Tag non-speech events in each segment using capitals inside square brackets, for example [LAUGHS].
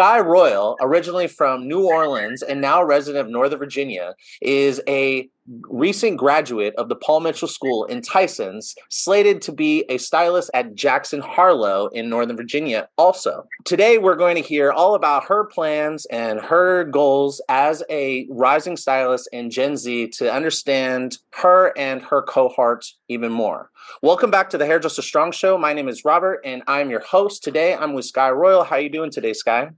Skky Royal, originally from New Orleans and now a resident of Northern Virginia, is a recent graduate of the Paul Mitchell School in Tysons, slated to be a stylist at Jackson Harlow in Northern Virginia also. Today, we're going to hear all about her plans and her goals as a rising stylist in Gen Z to understand her and her cohort even more. Welcome back to the Hairdresser Strong Show. My name is Robert, and I'm your host. Today, I'm with Skky Royal. How are you doing today, Skky?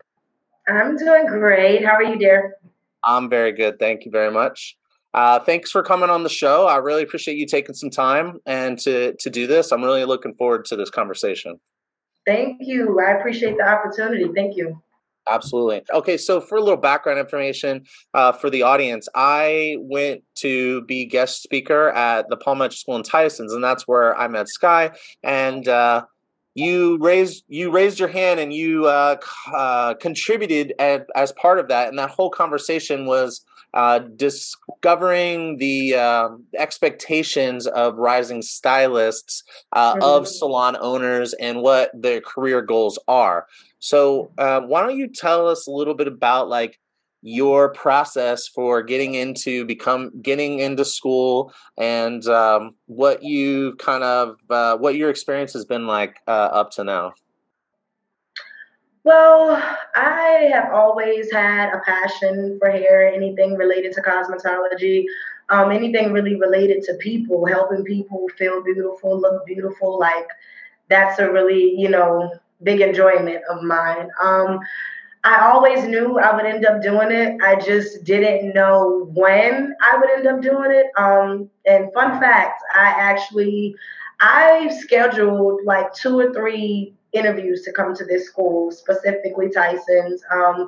I'm doing great. How are you, dear? I'm very good. Thank you very much. Uh, thanks for coming on the show. I really appreciate you taking some time and to to do this. I'm really looking forward to this conversation. Thank you. I appreciate the opportunity. Thank you. Absolutely. Okay, so for a little background information uh, for the audience, I went to be guest speaker at the Paul Mitchell School in Tysons, and that's where I met Skky. And uh, you raised you raised your hand and you uh, uh contributed at, as part of that, and that whole conversation was uh, discovering the uh, expectations of rising stylists, uh, mm-hmm. of salon owners, and what their career goals are. So, uh, why don't you tell us a little bit about like your process for getting into become getting into school and um, what you kind of uh, what your experience has been like uh, up to now well, I have always had a passion for hair, anything related to cosmetology, um, anything really related to people, helping people feel beautiful, look beautiful. Like that's a really, you know, big enjoyment of mine. Um, I always knew I would end up doing it. I just didn't know when I would end up doing it. Um, and fun fact, I actually I scheduled like two or three interviews to come to this school, specifically Tysons. Um,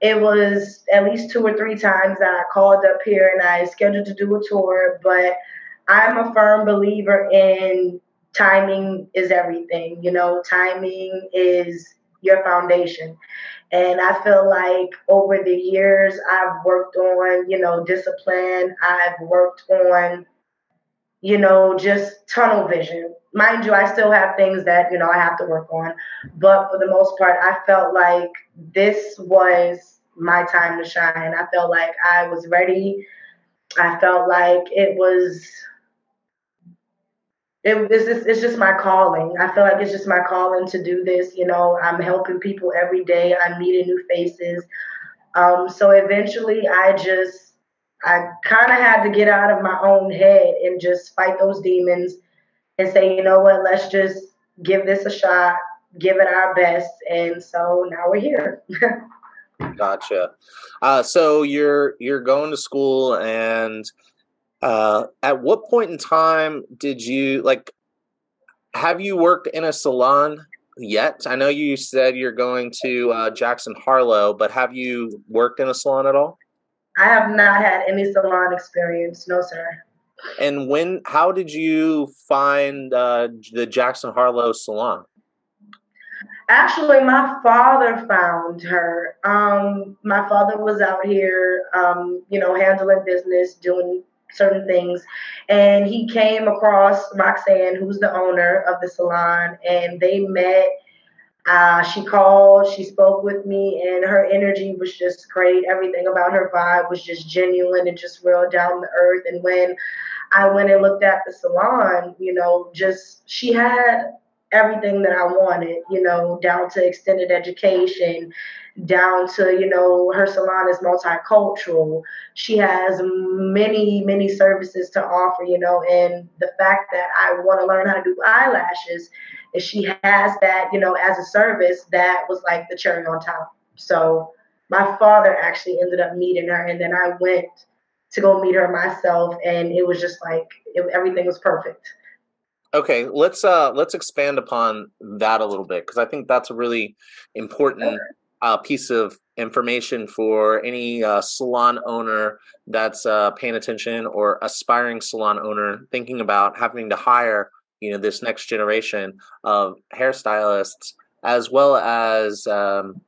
it was at least two or three times that I called up here and I scheduled to do a tour, but I'm a firm believer in timing is everything. You know, timing is your foundation. And I feel like over the years, I've worked on, you know, discipline. I've worked on you know, just tunnel vision. Mind you, I still have things that, you know, I have to work on. But for the most part, I felt like this was my time to shine. I felt like I was ready. I felt like it was it, it's, just, it's just my calling. I feel like it's just my calling to do this. You know, I'm helping people every day. I'm meeting new faces. Um, so eventually, I just I kind of had to get out of my own head and just fight those demons and say, you know what, let's just give this a shot, give it our best. And so now we're here. [LAUGHS] gotcha. Uh, so you're you're going to school, and uh, at what point in time did you like? Have you worked in a salon yet? I know you said you're going to uh, Jackson Harlow, but have you worked in a salon at all? I have not had any salon experience. No, sir. And when? How did you find uh, the Jackson Harlow salon? Actually, my father found her. Um, my father was out here, um, you know, handling business, doing certain things, and he came across Roxanne, who's the owner of the salon, and they met uh, she called, she spoke with me, and her energy was just great. Everything about her vibe was just genuine and just real down to earth. And when I went and looked at the salon, you know, just she had everything that I wanted, you know, down to extended education, down to, you know, her salon is multicultural. She has many, many services to offer, you know, and the fact that I want to learn how to do eyelashes, and she has that, you know, as a service, that was like the cherry on top. So my father actually ended up meeting her, and then I went to go meet her myself, and it was just like it, everything was perfect. Okay, let's uh let's expand upon that a little bit because I think that's a really important uh, piece of information for any uh, salon owner that's uh, paying attention or aspiring salon owner thinking about having to hire you know this next generation of hairstylists as well as um,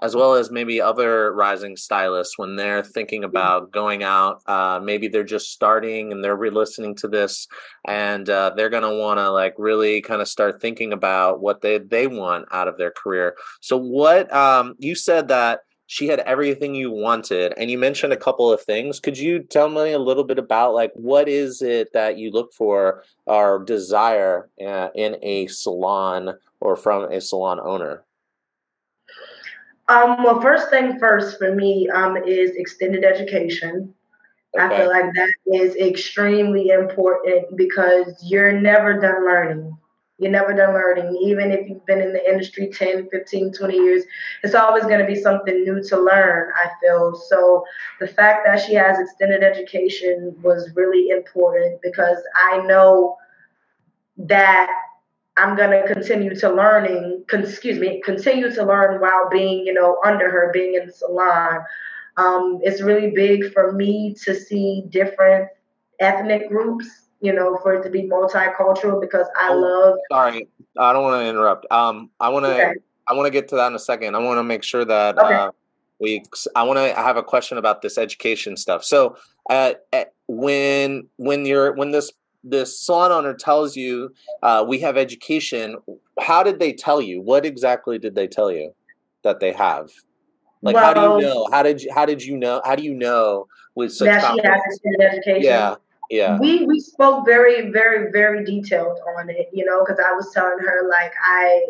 as well as maybe other rising stylists when they're thinking mm-hmm. about going out uh, maybe they're just starting and they're re-listening to this and uh, they're going to want to like really kind of start thinking about what they they want out of their career. So what um, you said that she had everything you wanted and you mentioned a couple of things. Could you tell me a little bit about like what is it that you look for or desire uh, in a salon or from a salon owner um, well, first thing first for me um, is extended education. Okay. I feel like that is extremely important because you're never done learning. You're never done learning. Even if you've been in the industry 10, 15, 20 years, it's always going to be something new to learn, I feel. So the fact that she has extended education was really important because I know that I'm going to continue to learning, excuse me, continue to learn while being, you know, under her, being in the salon. Um, it's really big for me to see different ethnic groups, you know, for it to be multicultural because I oh, love. Sorry, I don't want to interrupt. Um, I want to, okay. I want to get to that in a second. I want to make sure that okay. uh, we, I want to have a question about this education stuff. So, uh, when when you're when this the salon owner tells you uh, we have education how did they tell you? What exactly did they tell you that they have? Like well, how do you know? How did you how did you know how do you know with such that she has extended education? Yeah yeah. We we spoke very very very detailed on it you know because i was telling her like i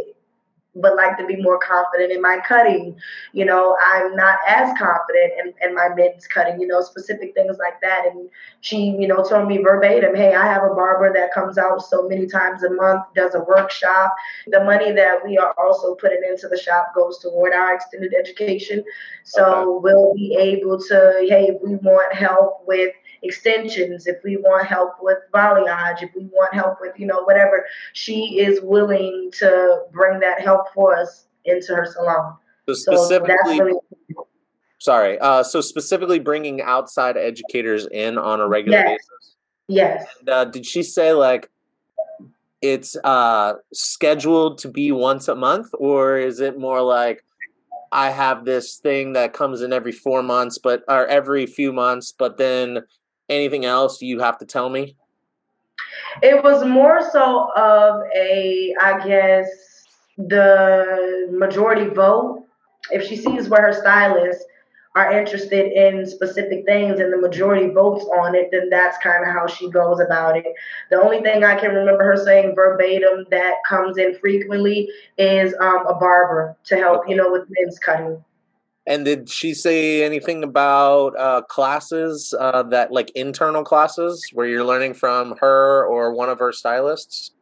but like to be more confident in my cutting. You know, I'm not as confident in, in my mids cutting, you know, specific things like that. And she, you know, told me verbatim, hey, I have a barber that comes out so many times a month, does a workshop. The money that we are also putting into the shop goes toward our extended education. So okay. we'll be able to, hey, if we want help with extensions, if we want help with balayage, if we want help with, you know, whatever, she is willing to bring that help for us into her salon. So specifically, so really- sorry. Uh, so specifically bringing outside educators in on a regular yes. basis. Yes. And, uh, did she say like it's uh, scheduled to be once a month, or is it more like I have this thing that comes in every four months, but or every few months, but then anything else you have to tell me? It was more so of a, I guess, the majority vote. If she sees where her stylists are interested in specific things and the majority votes on it, then that's kind of how she goes about it. The only thing I can remember her saying verbatim that comes in frequently is um, a barber to help, you know, with men's cutting. And did she say anything about uh, classes uh, that, like internal classes, where you're learning from her or one of her stylists?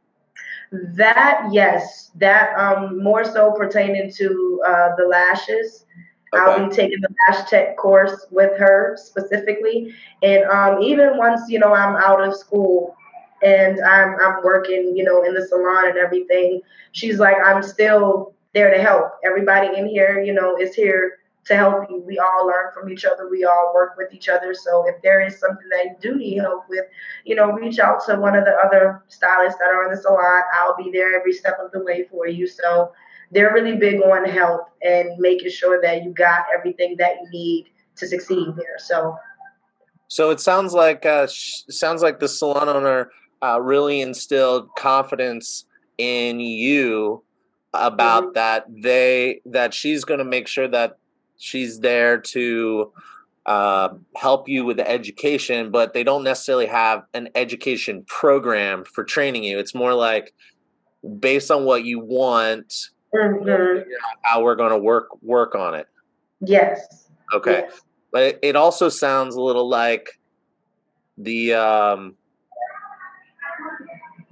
That yes, that um more so pertaining to uh, the lashes. Okay. I'll be taking the lash tech course with her specifically, and um even once you know I'm out of school and I'm I'm working you know in the salon and everything, she's like I'm still there to help. Everybody in here you know is here to help you. We all learn from each other. We all work with each other. So if there is something that you do need help with, you know, reach out to one of the other stylists that are in the salon. I'll be there every step of the way for you. So they're really big on help and making sure that you got everything that you need to succeed there. So. So it sounds like uh, sounds like the salon owner uh, really instilled confidence in you about mm-hmm. that they that she's going to make sure that she's there to uh, help you with the education, but they don't necessarily have an education program for training you. It's more like based on what you want, mm-hmm. how we're going to work work on it. Yes. Okay, yes. but it, also sounds a little like the um,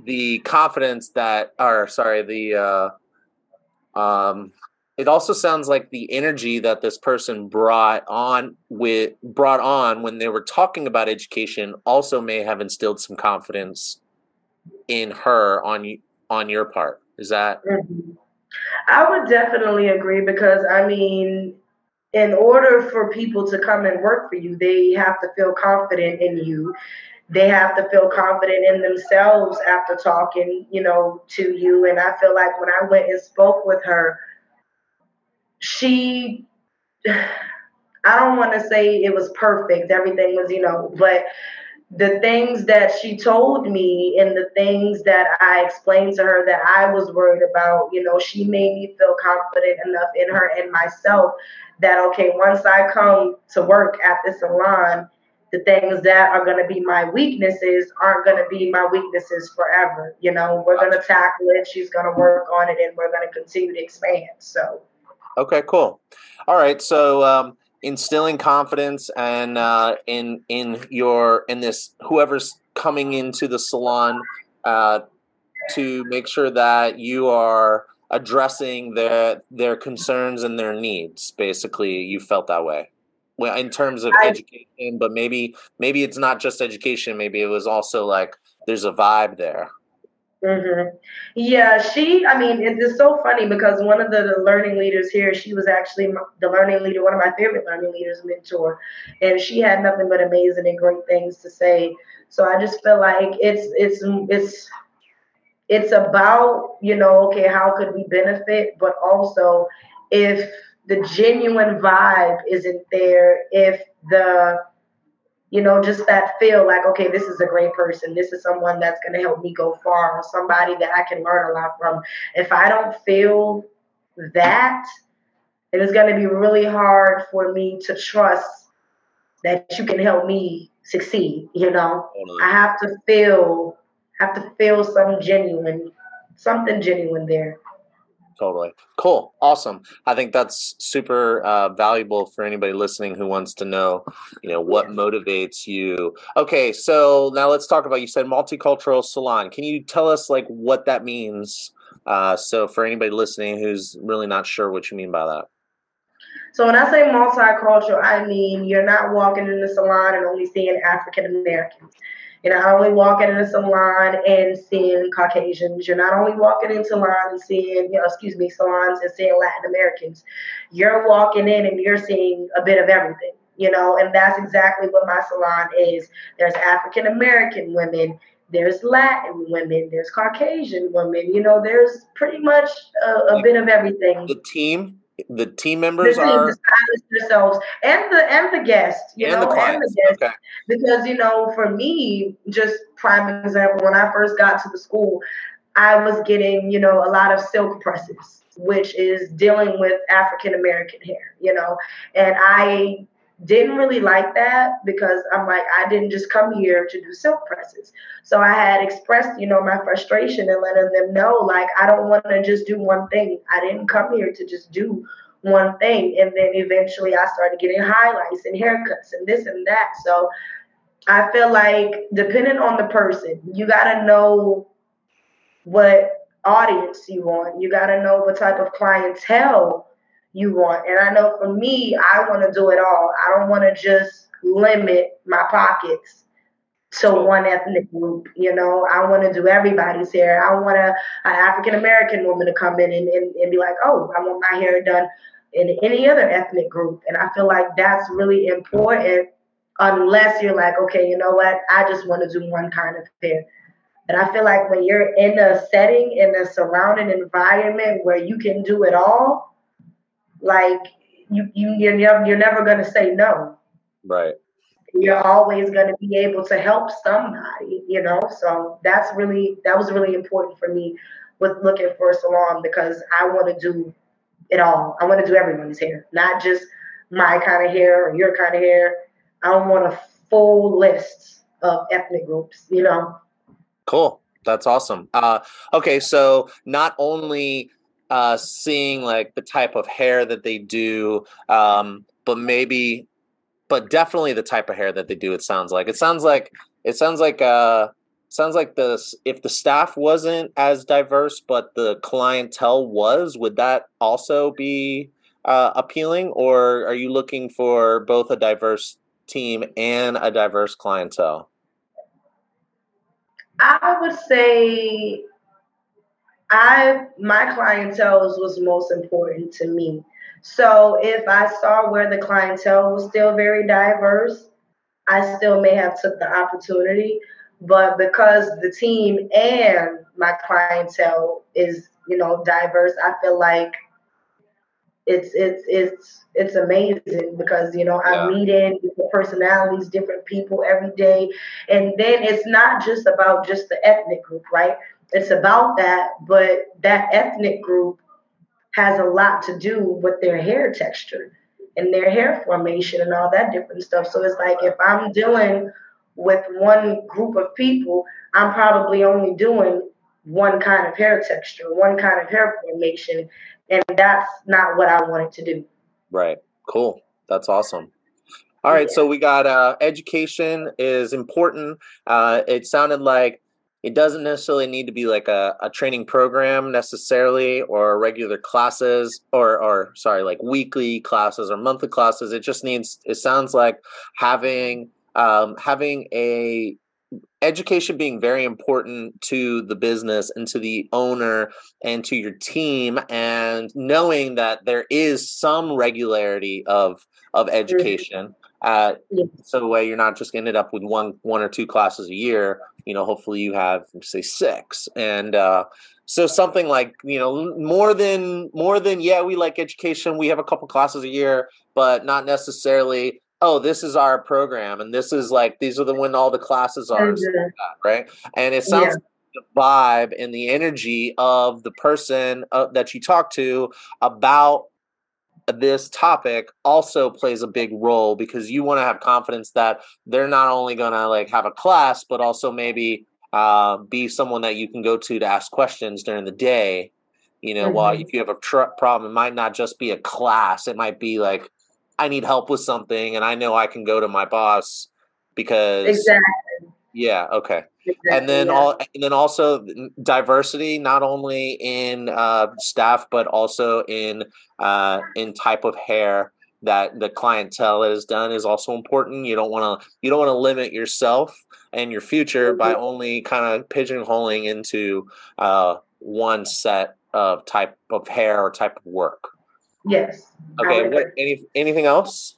the confidence that, or sorry, the uh, um, it also sounds like the energy that this person brought on with brought on when they were talking about education also may have instilled some confidence in her on on your part. Is that mm-hmm. i would definitely agree because i mean in order for people to come and work for you they have to feel confident in you. They have to feel confident in themselves after talking you know to you. And i feel like when i went and spoke with her she I don't want to say it was perfect. Everything was, you know, but the things that she told me and the things that I explained to her that I was worried about, you know, she made me feel confident enough in her and myself that, okay, once I come to work at the salon, the things that are going to be my weaknesses aren't going to be my weaknesses forever. You know, we're going to tackle it. She's going to work on it and we're going to continue to expand. So, okay, cool. All right. So, um, instilling confidence and uh, in in your in this whoever's coming into the salon uh, to make sure that you are addressing their their concerns and their needs. Basically, you felt that way well, in terms of I, education, but maybe maybe it's not just education. Maybe it was also like there's a vibe there. Mm-hmm. Yeah, she, I mean, it's so funny because one of the, the, learning leaders here, she was actually the learning leader, one of my favorite learning leaders, mentor, and she had nothing but amazing and great things to say. So I just feel like it's, it's, it's, it's about, you know, okay, how could we benefit, but also if the genuine vibe isn't there, if the, you know, just that feel like, okay, this is a great person. This is someone that's going to help me go far, or somebody that I can learn a lot from. If I don't feel that, it is going to be really hard for me to trust that you can help me succeed. You know, I have to feel, have to feel some genuine, something genuine there totally. Cool. Awesome. I think that's super uh, valuable for anybody listening who wants to know you know what motivates you. Okay so now let's talk about you said multicultural salon. Can you tell us like what that means? Uh, so for anybody listening who's really not sure what you mean by that. So when I say multicultural, I mean you're not walking in the salon and only seeing African Americans. You're not only walking in a salon and seeing Caucasians. You're not only walking in salons and seeing, you know, excuse me, salons and seeing Latin Americans. You're walking in and you're seeing a bit of everything, you know, and that's exactly what my salon is. There's African American women, there's Latin women, there's Caucasian women, you know, there's pretty much a, a bit of everything. The team the team members the team, are the themselves and the and the guests, you and know, the and the guests. Okay. Because you know, for me, just prime example, when I first got to the school, I was getting you know a lot of silk presses, which is dealing with African American hair, you know, and I didn't really like that because I'm like, I didn't just come here to do silk presses. So I had expressed, you know, my frustration and letting them know, like, I don't want to just do one thing. I didn't come here to just do one thing. And then eventually I started getting highlights and haircuts and this and that. So I feel like depending on the person, you got to know what audience you want. You got to know what type of clientele you want. And I know for me, I want to do it all. I don't want to just limit my pockets to one ethnic group. You know, I want to do everybody's hair. I want a, an African American woman to come in and, and, and be like, oh, I want my hair done in any other ethnic group. And I feel like that's really important unless you're like, okay, you know what? I just want to do one kind of hair. And I feel like when you're in a setting, in a surrounding environment where you can do it all, like you you you're never you're never gonna say no. Right. You're always gonna be able to help somebody, you know. So that's really that was really important for me with looking for a salon because I want to do it all. I want to do everyone's hair, not just my kind of hair or your kind of hair. I don't want a full list of ethnic groups, you know. Cool. That's awesome. Uh, okay, so not only uh, seeing like the type of hair that they do, um, but maybe, but definitely the type of hair that they do. It sounds like it sounds like it sounds like uh sounds like the if the staff wasn't as diverse, but the clientele was, would that also be uh, appealing, or are you looking for both a diverse team and a diverse clientele? I would say I my clientele was most important to me. So if I saw where the clientele was still very diverse, I still may have took the opportunity. But because the team and my clientele is, you know, diverse, I feel like it's it's it's it's amazing because you know I'm meeting different personalities, different people every day, and then it's not just about just the ethnic group, right? It's about that, but that ethnic group has a lot to do with their hair texture and their hair formation and all that different stuff. So it's like if I'm dealing with one group of people, I'm probably only doing one kind of hair texture, one kind of hair formation, and that's not what I wanted to do. Right. Cool. That's awesome. All right, so we got uh, education is important. Uh, it sounded like it doesn't necessarily need to be like a, a training program necessarily or regular classes or or sorry like weekly classes or monthly classes it just needs it sounds like having um, having a education being very important to the business and to the owner and to your team and knowing that there is some regularity of of mm-hmm. education uh, yeah. so the way you're not just ended up with one one or two classes a year you know hopefully you have say six and uh, so something like you know more than more than yeah we like education we have a couple classes a year but not necessarily oh this is our program and this is like these are the when all the classes are mm-hmm. like that, right and it sounds yeah. the vibe and the energy of the person uh, that you talk to about this topic also plays a big role because you want to have confidence that they're not only going to like have a class but also maybe uh, be someone that you can go to to ask questions during the day you know mm-hmm. while if you have a tr- problem it might not just be a class it might be like i need help with something and i know i can go to my boss because exactly yeah okay and then yeah. all and then also diversity not only in uh, staff but also in uh, in type of hair that the clientele is done is also important you don't want to you don't want to limit yourself and your future mm-hmm. by only kind of pigeonholing into uh, one set of type of hair or type of work yes okay what, any anything else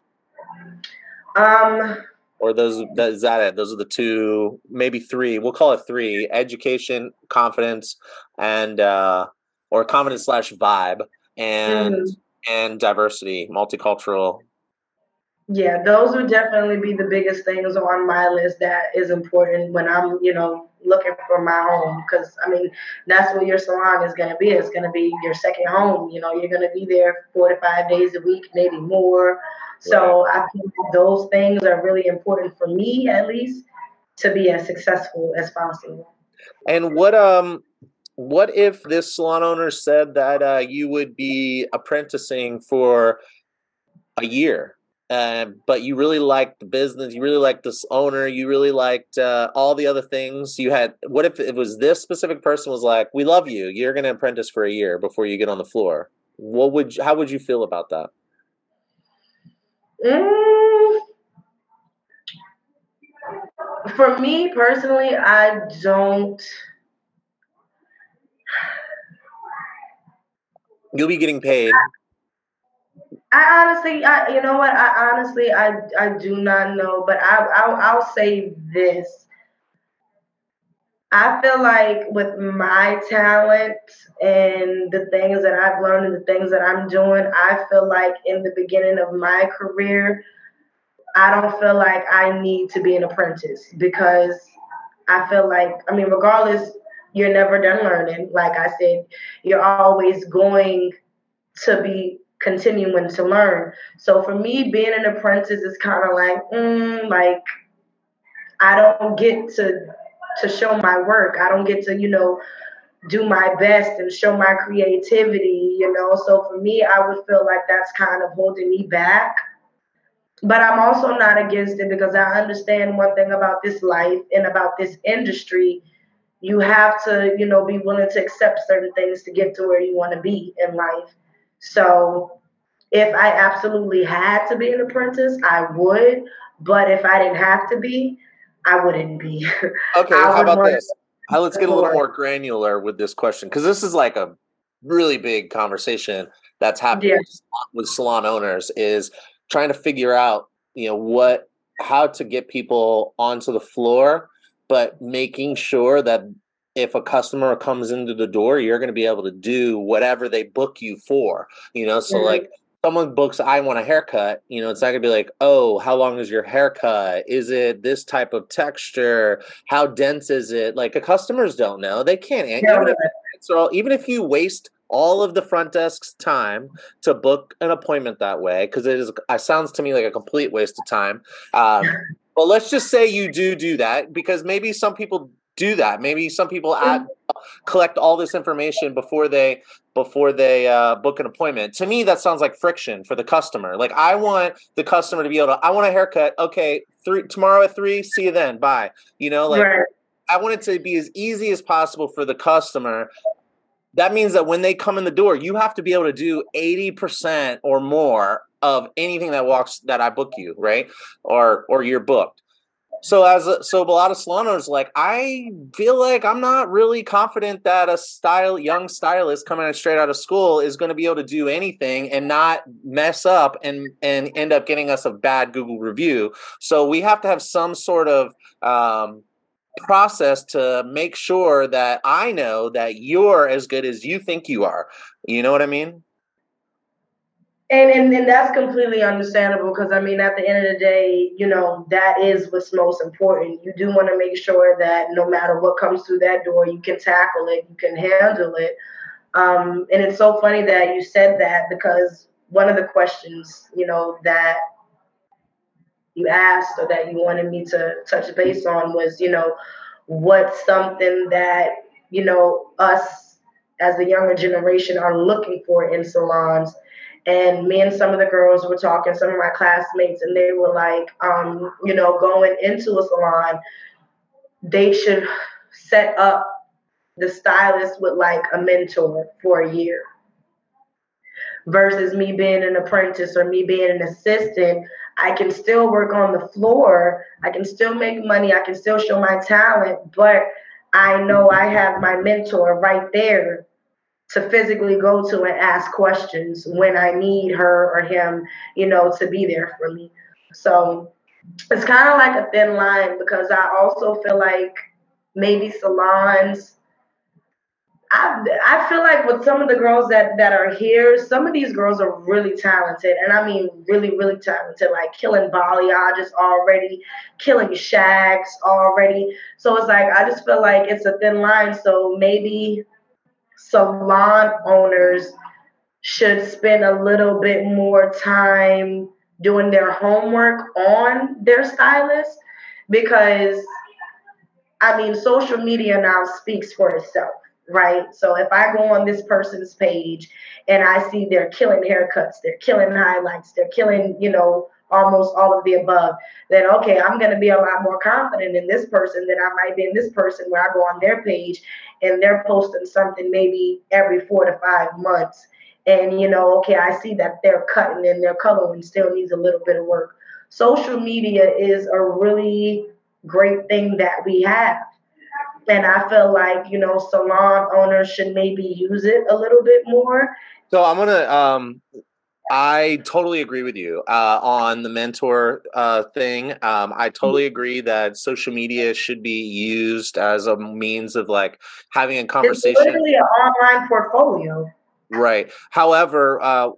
um or those that is that it? Those are the two maybe three we'll call it three education confidence and uh or confidence slash vibe and mm-hmm. and diversity multicultural. Yeah those would definitely be the biggest things on my list that is important when i'm you know looking for my home because i mean that's what your salon is going to be. It's going to be your second home you know you're going to be there four to five days a week maybe more so I think those things are really important for me, at least, to be as successful as possible. And what um what if this salon owner said that uh, you would be apprenticing for a year, uh, but you really liked the business, you really liked this owner, you really liked uh, all the other things you had. What if it was this specific person was like, "We love you. You're going to apprentice for a year before you get on the floor." What would you, how would you feel about that? Mm, for me personally, I don't. You'll be getting paid. I, honestly, I you know what? I honestly, I I do not know, but I I'll, I'll say this. I feel like with my talent and the things that I've learned and the things that I'm doing, I feel like in the beginning of my career, I don't feel like I need to be an apprentice because I feel like, I mean, regardless, you're never done learning. Like I said, you're always going to be continuing to learn. So for me, being an apprentice is kind of like, mm, like I don't get to to show my work. I don't get to, you know, do my best and show my creativity, you know. So for me, I would feel like that's kind of holding me back. But I'm also not against it because I understand one thing about this life and about this industry. You have to, you know, be willing to accept certain things to get to where you want to be in life. So if I absolutely had to be an apprentice, I would. But if I didn't have to be, I wouldn't be. Okay, how about this? How, let's get a little more granular with this question because this is like a really big conversation that's happening yeah. with salon owners is trying to figure out you know what how to get people onto the floor but making sure that if a customer comes into the door, you're going to be able to do whatever they book you for. You know, so mm-hmm. like someone books I want a haircut, you know, it's not gonna be like, oh, how long is your haircut? Is it this type of texture? How dense is it? Like, the customers don't know. They can't yeah. even, if, all, even if you waste all of the front desk's time to book an appointment that way, because it is it sounds to me like a complete waste of time. Um, but let's just say you do do that because maybe some people do that. Maybe some people add, collect all this information before they before they uh, book an appointment. To me, that sounds like friction for the customer. Like I want the customer to be able to. I want a haircut. Okay, three tomorrow at three. See you then. Bye. You know, like right. I want it to be as easy as possible for the customer. That means that when they come in the door, you have to be able to do eighty percent or more of anything that walks that I book you, right? Or or you're booked. So as a, so a lot of owners like I feel like I'm not really confident that a style young stylist coming straight out of school is going to be able to do anything and not mess up and and end up getting us a bad Google review. So we have to have some sort of um, process to make sure that I know that you're as good as you think you are. You know what I mean? And, and and that's completely understandable because I mean, at the end of the day, you know, that is what's most important. You do want to make sure that no matter what comes through that door, you can tackle it, you can handle it. Um, and it's so funny that you said that because one of the questions, you know, that you asked or that you wanted me to touch base on was, you know, what's something that you know us as the younger generation are looking for in salons and me and some of the girls were talking, some of my classmates, and they were like, um, you know, going into a salon, they should set up the stylist with like a mentor for a year versus me being an apprentice or me being an assistant. I can still work on the floor. I can still make money. I can still show my talent, but I know I have my mentor right there to physically go to and ask questions when I need her or him, you know, to be there for me. So it's kind of like a thin line because I also feel like maybe salons. I, I feel like with some of the girls that, that are here, some of these girls are really talented. And I mean, really, really talented, like killing balayages already, killing shags already. So it's like, I just feel like it's a thin line. So maybe salon owners should spend a little bit more time doing their homework on their stylist because I mean social media now speaks for itself, right? So if I go on this person's page and I see they're killing haircuts, they're killing highlights, they're killing, you know, almost all of the above, then okay, I'm going to be a lot more confident in this person than I might be in this person where I go on their page and they're posting something maybe every four to five months. And, you know, okay, I see that they're cutting and their coloring still needs a little bit of work. Social media is a really great thing that we have. And I feel like, you know, salon owners should maybe use it a little bit more. So I'm gonna um I totally agree with you uh, on the mentor uh, thing. Um, I totally mm-hmm. agree that social media should be used as a means of like having a conversation. It's literally an online portfolio. Right. However, uh,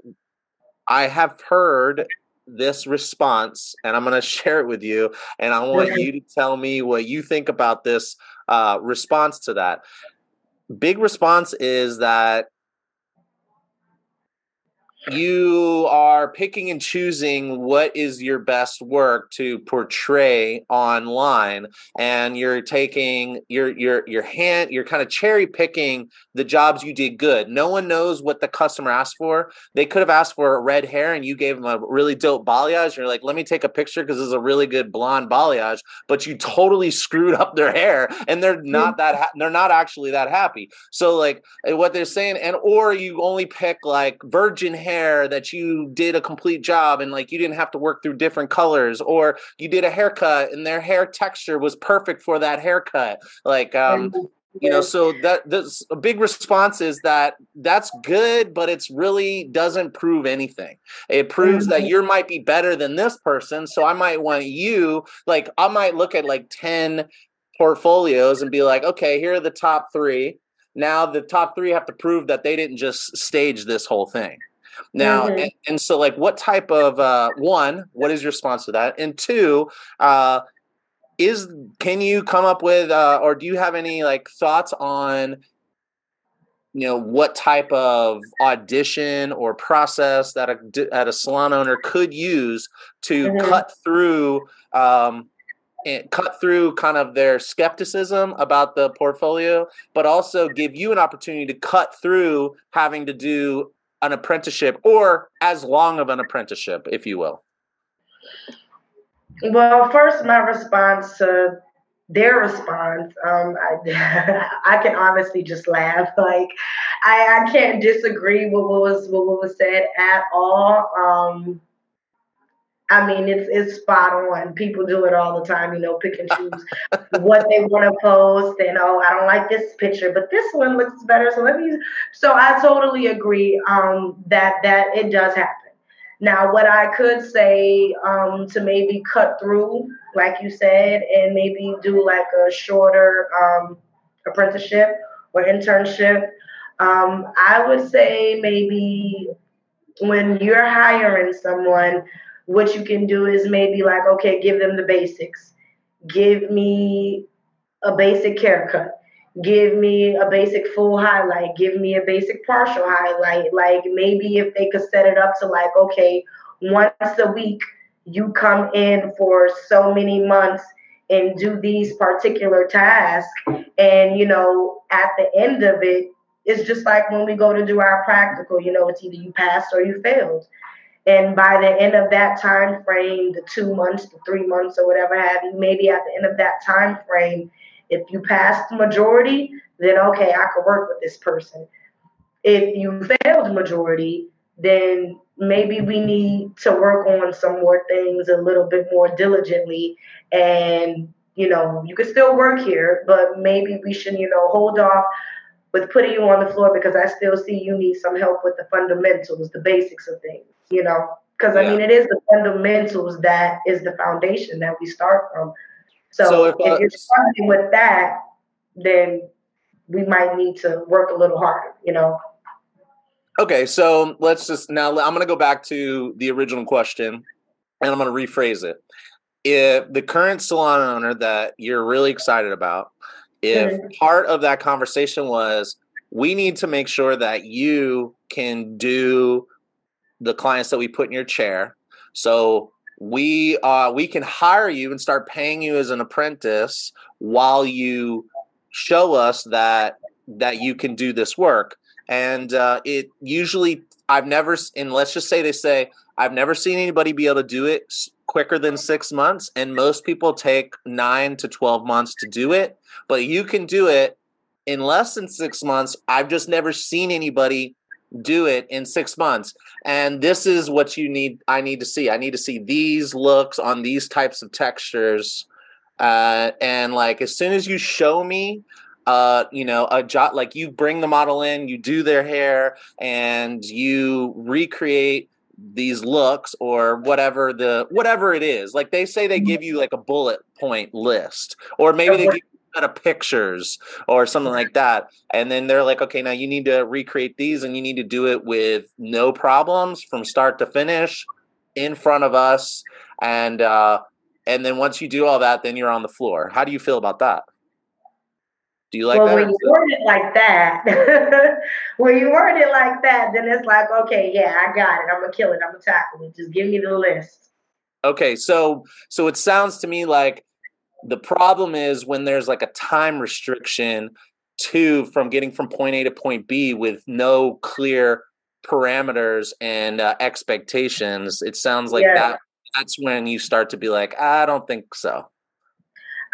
I have heard this response, and I'm going [LAUGHS] to share it with you, and I want you to tell me what you think about this uh, response to that. Big response is that you are picking and choosing what is your best work to portray online and you're taking your your your hand you're kind of cherry picking the jobs you did good. No one knows what the customer asked for. They could have asked for red hair and you gave them a really dope balayage. You're like let me take a picture because this is a really good blonde balayage but you totally [LAUGHS] screwed up their hair and they're hmm. not that ha- they're not actually that happy. So like what they're saying and or you only pick like virgin hair hair that you did a complete job and like you didn't have to work through different colors or you did a haircut and their hair texture was perfect for that haircut. Like um you know so that that's a big response is that that's good but it's really doesn't prove anything. It proves that you might be better than this person so i might want you like i might look at like 10 portfolios and be like, okay, here are the top three. Now the top three have to prove that they didn't just stage this whole thing. Now, mm-hmm. and, and, so like, what type of uh, one? What is your response to that? And two, uh, is can you come up with uh, or do you have any like thoughts on you know what type of audition or process that a that a salon owner could use to mm-hmm. cut through um, and cut through kind of their skepticism about the portfolio, but also give you an opportunity to cut through having to do an apprenticeship or as long of an apprenticeship, if you will. Well, first, my response to their response, um, I, [LAUGHS] I can honestly just laugh. [LAUGHS] Like, I, I can't disagree with what was what was said at all. Um, I mean, it's it's spot on. People do it all the time, you know, pick and choose what they want to post. And oh, I don't like this picture, but this one looks better. So let me. So I totally agree um, that that it does happen. Now, what I could say um, to maybe cut through, like you said, and maybe do like a shorter um, apprenticeship or internship, um, I would say maybe when you're hiring someone, what you can do is maybe like, okay, give them the basics. Give me a basic haircut give me a basic full highlight, give me a basic partial highlight. Like maybe if they could set it up to like, okay, once a week you come in for so many months and do these particular tasks. And, you know, at the end of it, it's just like when we go to do our practical, you know, it's either you passed or you failed. And by the end of that time frame, the two months, the three months, or whatever have you, maybe at the end of that time frame, if you pass the majority, then okay, I could work with this person. If you failed majority, then maybe we need to work on some more things a little bit more diligently and you know you could still work here but maybe we should you know hold off with putting you on the floor because i still see you need some help with the fundamentals the basics of things you know because i mean it is the fundamentals that is the foundation that we start from so, so if, if you're starting with that, then we might need to work a little harder, you know. Okay, so let's just now I'm going to go back to the original question and I'm going to rephrase it. If the current salon owner that you're really excited about, if mm-hmm. part of that conversation was we need to make sure that you can do the clients that we put in your chair. So we uh, we can hire you and start paying you as an apprentice while you show us that that you can do this work. And uh, it usually i've never and let's just say they say i've never seen anybody be able to do it quicker than six months. And most people take nine to 12 months to do it. But you can do it in less than six months. I've just never seen anybody do it in six months. And this is what you need. I need to see. I need to see these looks on these types of textures. Uh, and like as soon as you show me, uh, you know, a job like you bring the model in, you do their hair, and you recreate these looks or whatever the whatever it is. Like they say, they mm-hmm. give you like a bullet point list, or maybe they give set of pictures or something like that. And then they're like, okay, now you need to recreate these and you need to do it with no problems from start to finish in front of us. And uh, and then once you do all that, then you're on the floor. How do you feel about that? Do you like well, that? When you word it like that, [LAUGHS] when you word it like that, then it's like, okay, yeah, I got it. I'm gonna kill it. I'm gonna tackle it. Just give me the list. Okay, so so it sounds to me like the problem is when there's like a time restriction to from getting from point A to point B with no clear parameters and uh, expectations. It sounds like yeah. that that's when you start to be like, I don't think so.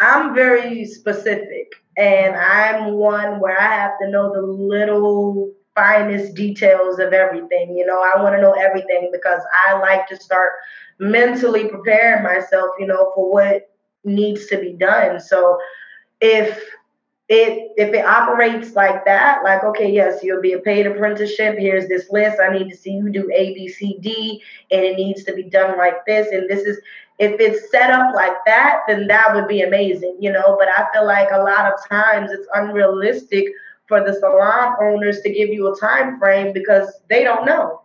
I'm very specific and I'm one where I have to know the little finest details of everything. You know, I want to know everything because I like to start mentally preparing myself, you know, for what needs to be done. So if it if it operates like that, like okay, yes, you'll be a paid apprenticeship. Here's this list. I need to see you do A, B, C, D, and it needs to be done like this. And this is if it's set up like that, then that would be amazing, you know. But I feel like a lot of times it's unrealistic for the salon owners to give you a time frame because they don't know.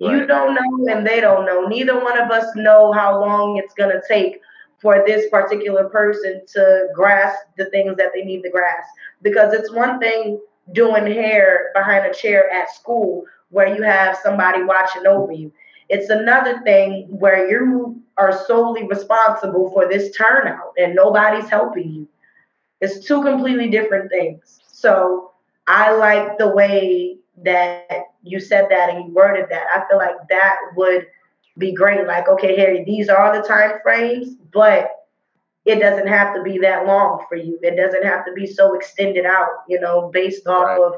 Right. You don't know, and they don't know. Neither one of us know how long it's gonna take for this particular person to grasp the things that they need to grasp. Because it's one thing doing hair behind a chair at school where you have somebody watching over you. It's another thing where you are solely responsible for this turnout and nobody's helping you. It's two completely different things. So I like the way that you said that and you worded that. I feel like that would be great. Like, okay, Harry, these are the time frames, but it doesn't have to be that long for you. It doesn't have to be so extended out, you know, based off right. of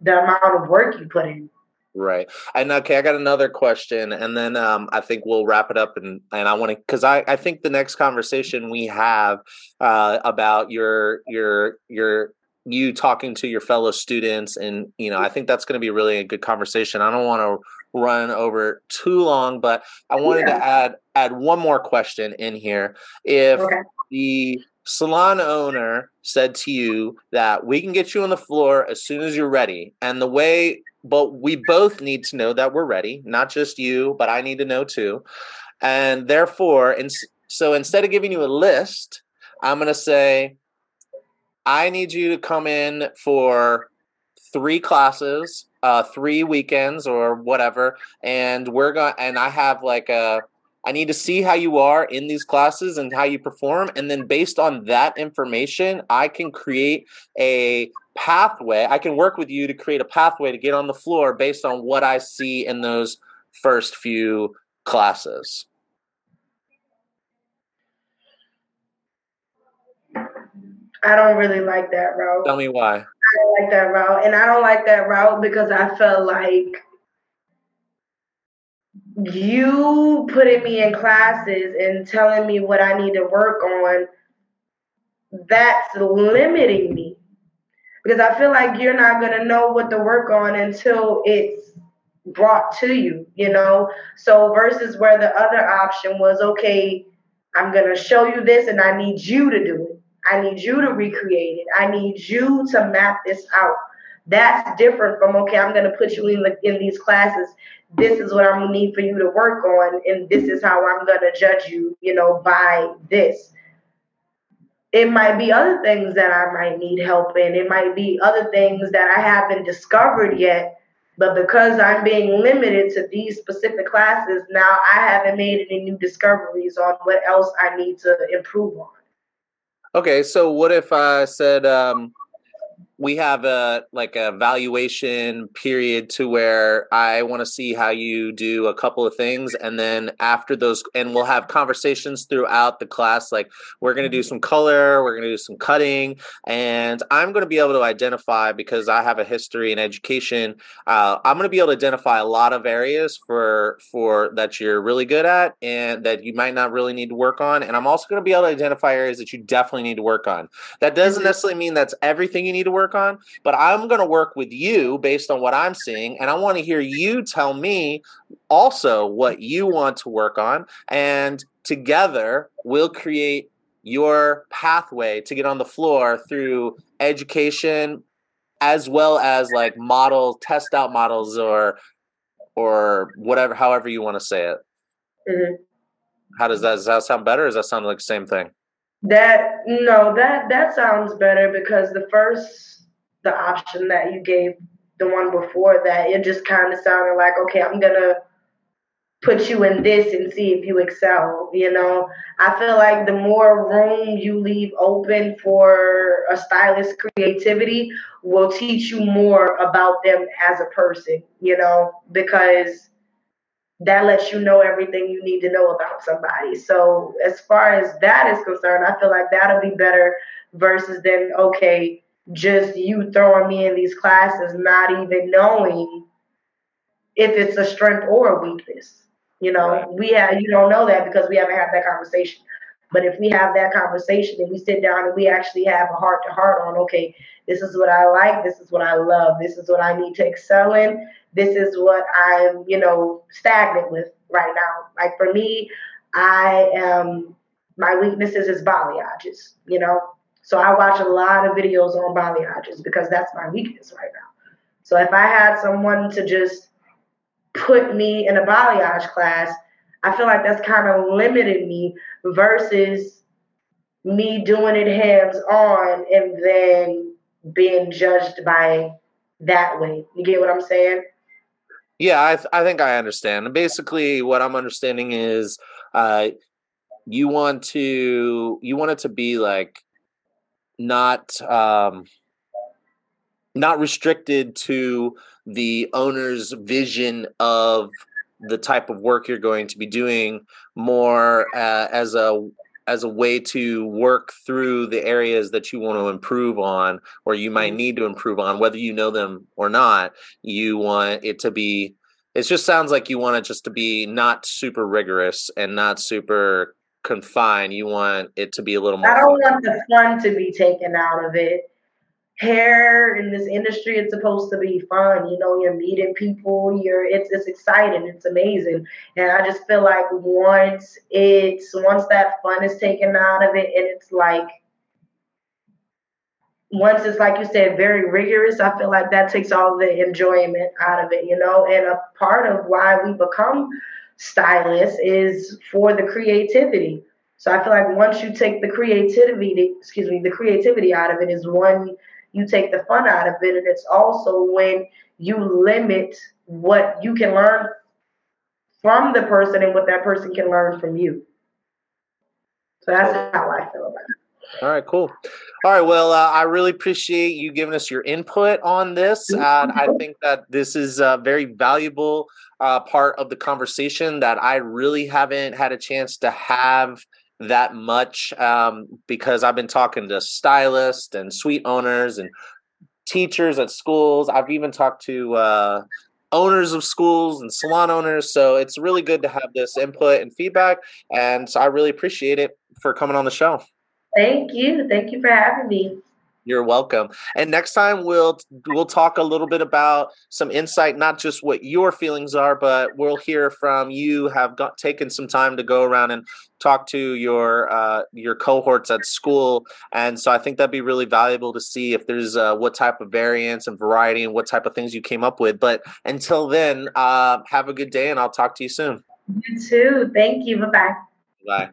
the amount of work you put in. Right. And okay, I got another question, and then um, I think we'll wrap it up. And and I want to because I I think the next conversation we have uh, about your your your you talking to your fellow students and you know i think that's going to be really a good conversation i don't want to run over too long but i wanted yeah. to add add one more question in here if okay. the salon owner said to you that we can get you on the floor as soon as you're ready and the way but we both need to know that we're ready not just you but i need to know too and therefore and so instead of giving you a list i'm going to say I need you to come in for three classes, uh, three weekends or whatever, and we're going. And I have like a. I need to see how you are in these classes and how you perform, and then based on that information, I can create a pathway. I can work with you to create a pathway to get on the floor based on what I see in those first few classes. I don't really like that route. Tell me why. I like that route. And I don't like that route because I felt like you putting me in classes and telling me what I need to work on, that's limiting me. Because I feel like you're not going to know what to work on until it's brought to you, you know? So, versus where the other option was, okay, I'm going to show you this and I need you to do it. I need you to recreate it. I need you to map this out. That's different from okay, I'm gonna put you in in these classes. This is what I'm gonna need for you to work on, and this is how I'm gonna judge you. You know, by this. It might be other things that I might need help in. It might be other things that I haven't discovered yet. But because I'm being limited to these specific classes, now I haven't made any new discoveries on what else I need to improve on. Okay, so what if I said um, we have a like a valuation period to where I want to see how you do a couple of things and then after those and we'll have conversations throughout the class like we're going to do some color, we're going to do some cutting and I'm going to be able to identify because I have a history in education, uh, I'm going to be able to identify a lot of areas for for that you're really good at and that you might not really need to work on and I'm also going to be able to identify areas that you definitely need to work on. That doesn't mm-hmm. necessarily mean that's everything you need to work work on, but I'm going to work with you based on what I'm seeing. And I want to hear you tell me also what you want to work on. And together we'll create your pathway to get on the floor through education as well as like model test out models or or whatever however you want to say it mm-hmm. how does that does that sound better does that sound like the same thing that no that that sounds better because the first the option that you gave the one before that, it just kind of sounded like, okay, I'm gonna put you in this and see if you excel. You know, I feel like the more room you leave open for a stylist creativity will teach you more about them as a person, you know, because that lets you know everything you need to know about somebody. So as far as that is concerned, I feel like that'll be better versus then okay, just you throwing me in these classes, not even knowing if it's a strength or a weakness. You know, right. we have you don't know that because we haven't had that conversation. But if we have that conversation and we sit down and we actually have a heart to heart on, okay, this is what I like, this is what I love, this is what I need to excel in, this is what I'm, you know, stagnant with right now. Like for me, I am my weaknesses is balayages, you know. So I watch a lot of videos on balayages because that's my weakness right now. So if I had someone to just put me in a balayage class, I feel like that's kind of limited me versus me doing it hands on and then being judged by that way. You get what I'm saying? Yeah, I, I think I understand. And Basically, what I'm understanding is uh, you want to you want it to be like not um, not restricted to the owner's vision of the type of work you're going to be doing more uh, as a as a way to work through the areas that you want to improve on or you might mm-hmm. need to improve on whether you know them or not you want it to be it just sounds like you want it just to be not super rigorous and not super confined you want it to be a little more i don't fun. want the fun to be taken out of it. Hair in this industry it's supposed to be fun you know you're meeting people you're it's it's exciting it's amazing. And i just feel like once it's once that fun is taken out of it and it's like once it's like you said very rigorous i feel like that takes all the enjoyment out of it you know? And a part of why we become stylists is for the creativity so i feel like once you take the creativity excuse me the creativity out of it is one you take the fun out of it. And it's also when you limit what you can learn from the person and what that person can learn from you. So that's how I feel about it. All right, cool. All right, well, uh, I really appreciate you giving us your input on this. Uh, I think that this is a very valuable uh, part of the conversation that I really haven't had a chance to have that much um, because I've been talking to stylists and suite owners and teachers at schools. I've even talked to uh, owners of schools and salon owners. So it's really good to have this input and feedback. And so I really appreciate it for coming on the show. Thank you. Thank you for having me. You're welcome. And next time we'll we'll talk a little bit about some insight, not just what your feelings are, but we'll hear from you. Have got taken some time to go around and talk to your uh, your cohorts at school, and so I think that'd be really valuable to see if there's uh, what type of variance and variety and what type of things you came up with. But until then, uh, have a good day, and I'll talk to you soon. You too. Thank you. Bye bye. Bye.